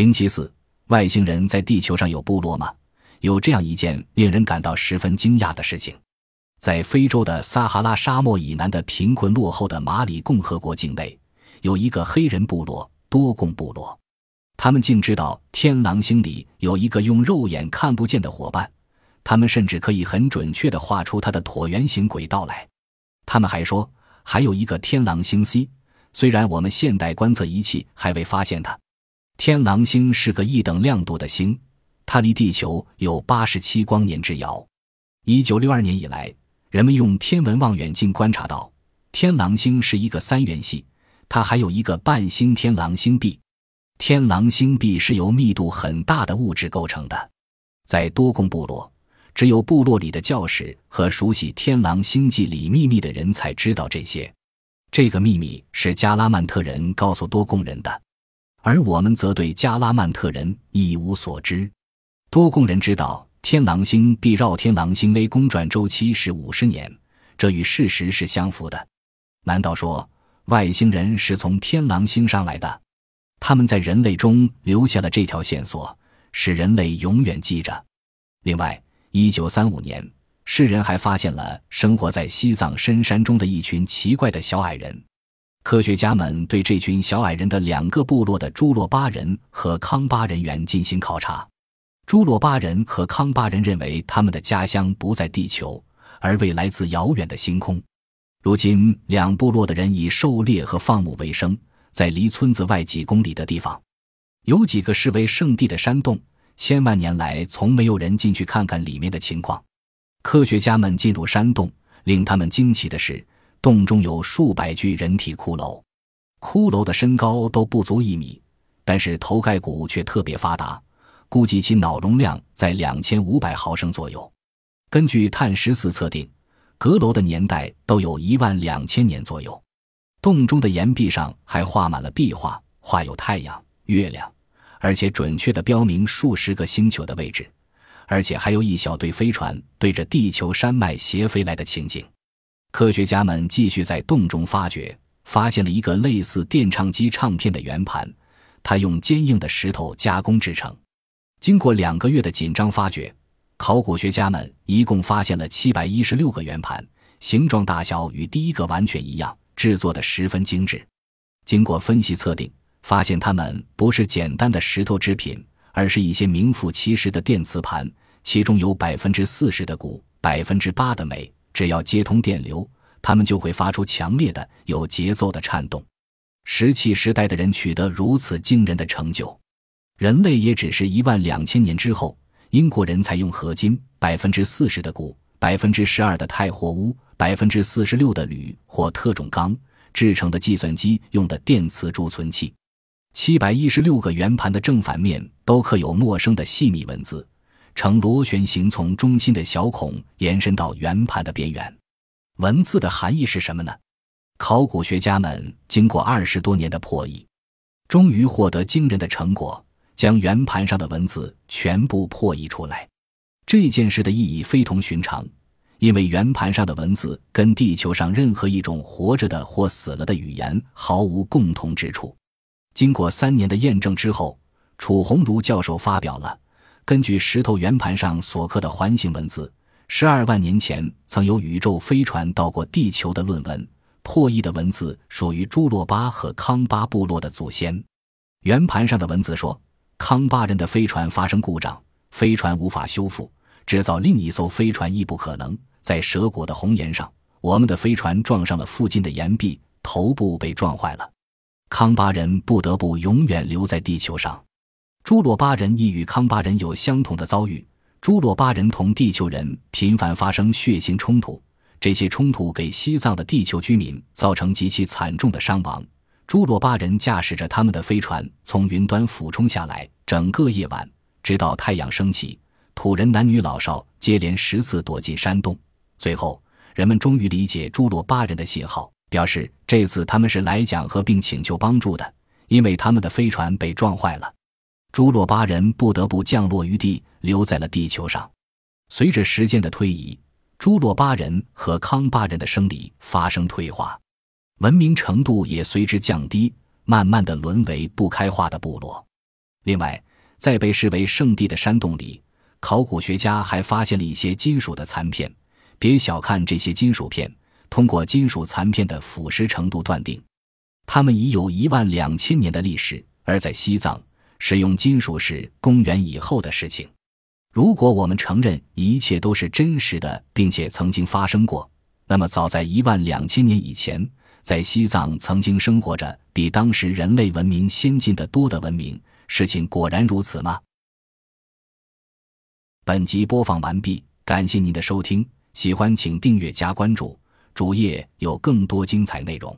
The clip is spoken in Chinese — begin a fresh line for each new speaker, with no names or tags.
零七四，外星人在地球上有部落吗？有这样一件令人感到十分惊讶的事情：在非洲的撒哈拉沙漠以南的贫困落后的马里共和国境内，有一个黑人部落——多贡部落。他们竟知道天狼星里有一个用肉眼看不见的伙伴，他们甚至可以很准确地画出它的椭圆形轨道来。他们还说，还有一个天狼星 C，虽然我们现代观测仪器还未发现它。天狼星是个一等亮度的星，它离地球有八十七光年之遥。一九六二年以来，人们用天文望远镜观察到，天狼星是一个三元系，它还有一个半星天狼星 B。天狼星 B 是由密度很大的物质构成的。在多贡部落，只有部落里的教士和熟悉天狼星际里秘密的人才知道这些。这个秘密是加拉曼特人告诉多贡人的。而我们则对加拉曼特人一无所知。多贡人知道天狼星必绕天狼星 A 公转周期是五十年，这与事实是相符的。难道说外星人是从天狼星上来的？他们在人类中留下了这条线索，使人类永远记着。另外，一九三五年，世人还发现了生活在西藏深山中的一群奇怪的小矮人。科学家们对这群小矮人的两个部落的朱洛巴人和康巴人员进行考察。朱洛巴人和康巴人认为他们的家乡不在地球，而未来自遥远的星空。如今，两部落的人以狩猎和放牧为生，在离村子外几公里的地方，有几个视为圣地的山洞。千万年来，从没有人进去看看里面的情况。科学家们进入山洞，令他们惊奇的是。洞中有数百具人体骷髅，骷髅的身高都不足一米，但是头盖骨却特别发达，估计其脑容量在两千五百毫升左右。根据碳十四测定，阁楼的年代都有一万两千年左右。洞中的岩壁上还画满了壁画，画有太阳、月亮，而且准确地标明数十个星球的位置，而且还有一小队飞船对着地球山脉斜飞来的情景。科学家们继续在洞中发掘，发现了一个类似电唱机唱片的圆盘，它用坚硬的石头加工制成。经过两个月的紧张发掘，考古学家们一共发现了七百一十六个圆盘，形状大小与第一个完全一样，制作的十分精致。经过分析测定，发现它们不是简单的石头制品，而是一些名副其实的电磁盘，其中有百分之四十的钴，百分之八的镁。只要接通电流，它们就会发出强烈的、有节奏的颤动。石器时代的人取得如此惊人的成就，人类也只是一万两千年之后，英国人才用合金百分之四十的钴、百分之十二的钛或钨、百分之四十六的铝或特种钢制成的计算机用的电磁贮存器。七百一十六个圆盘的正反面都刻有陌生的细密文字。呈螺旋形，从中心的小孔延伸到圆盘的边缘。文字的含义是什么呢？考古学家们经过二十多年的破译，终于获得惊人的成果，将圆盘上的文字全部破译出来。这件事的意义非同寻常，因为圆盘上的文字跟地球上任何一种活着的或死了的语言毫无共同之处。经过三年的验证之后，楚鸿儒教授发表了。根据石头圆盘上所刻的环形文字，十二万年前曾有宇宙飞船到过地球的论文，破译的文字属于朱洛巴和康巴部落的祖先。圆盘上的文字说，康巴人的飞船发生故障，飞船无法修复，制造另一艘飞船亦不可能。在蛇果的红岩上，我们的飞船撞上了附近的岩壁，头部被撞坏了。康巴人不得不永远留在地球上。朱洛巴人亦与康巴人有相同的遭遇。朱洛巴人同地球人频繁发生血腥冲突，这些冲突给西藏的地球居民造成极其惨重的伤亡。朱洛巴人驾驶着他们的飞船从云端俯冲下来，整个夜晚直到太阳升起，土人男女老少接连十次躲进山洞。最后，人们终于理解朱洛巴人的信号，表示这次他们是来讲和并请求帮助的，因为他们的飞船被撞坏了。朱洛巴人不得不降落于地，留在了地球上。随着时间的推移，朱洛巴人和康巴人的生理发生退化，文明程度也随之降低，慢慢的沦为不开化的部落。另外，在被视为圣地的山洞里，考古学家还发现了一些金属的残片。别小看这些金属片，通过金属残片的腐蚀程度断定，它们已有一万两千年的历史。而在西藏，使用金属是公元以后的事情。如果我们承认一切都是真实的，并且曾经发生过，那么早在一万两千年以前，在西藏曾经生活着比当时人类文明先进的多的文明。事情果然如此吗？本集播放完毕，感谢您的收听，喜欢请订阅加关注，主页有更多精彩内容。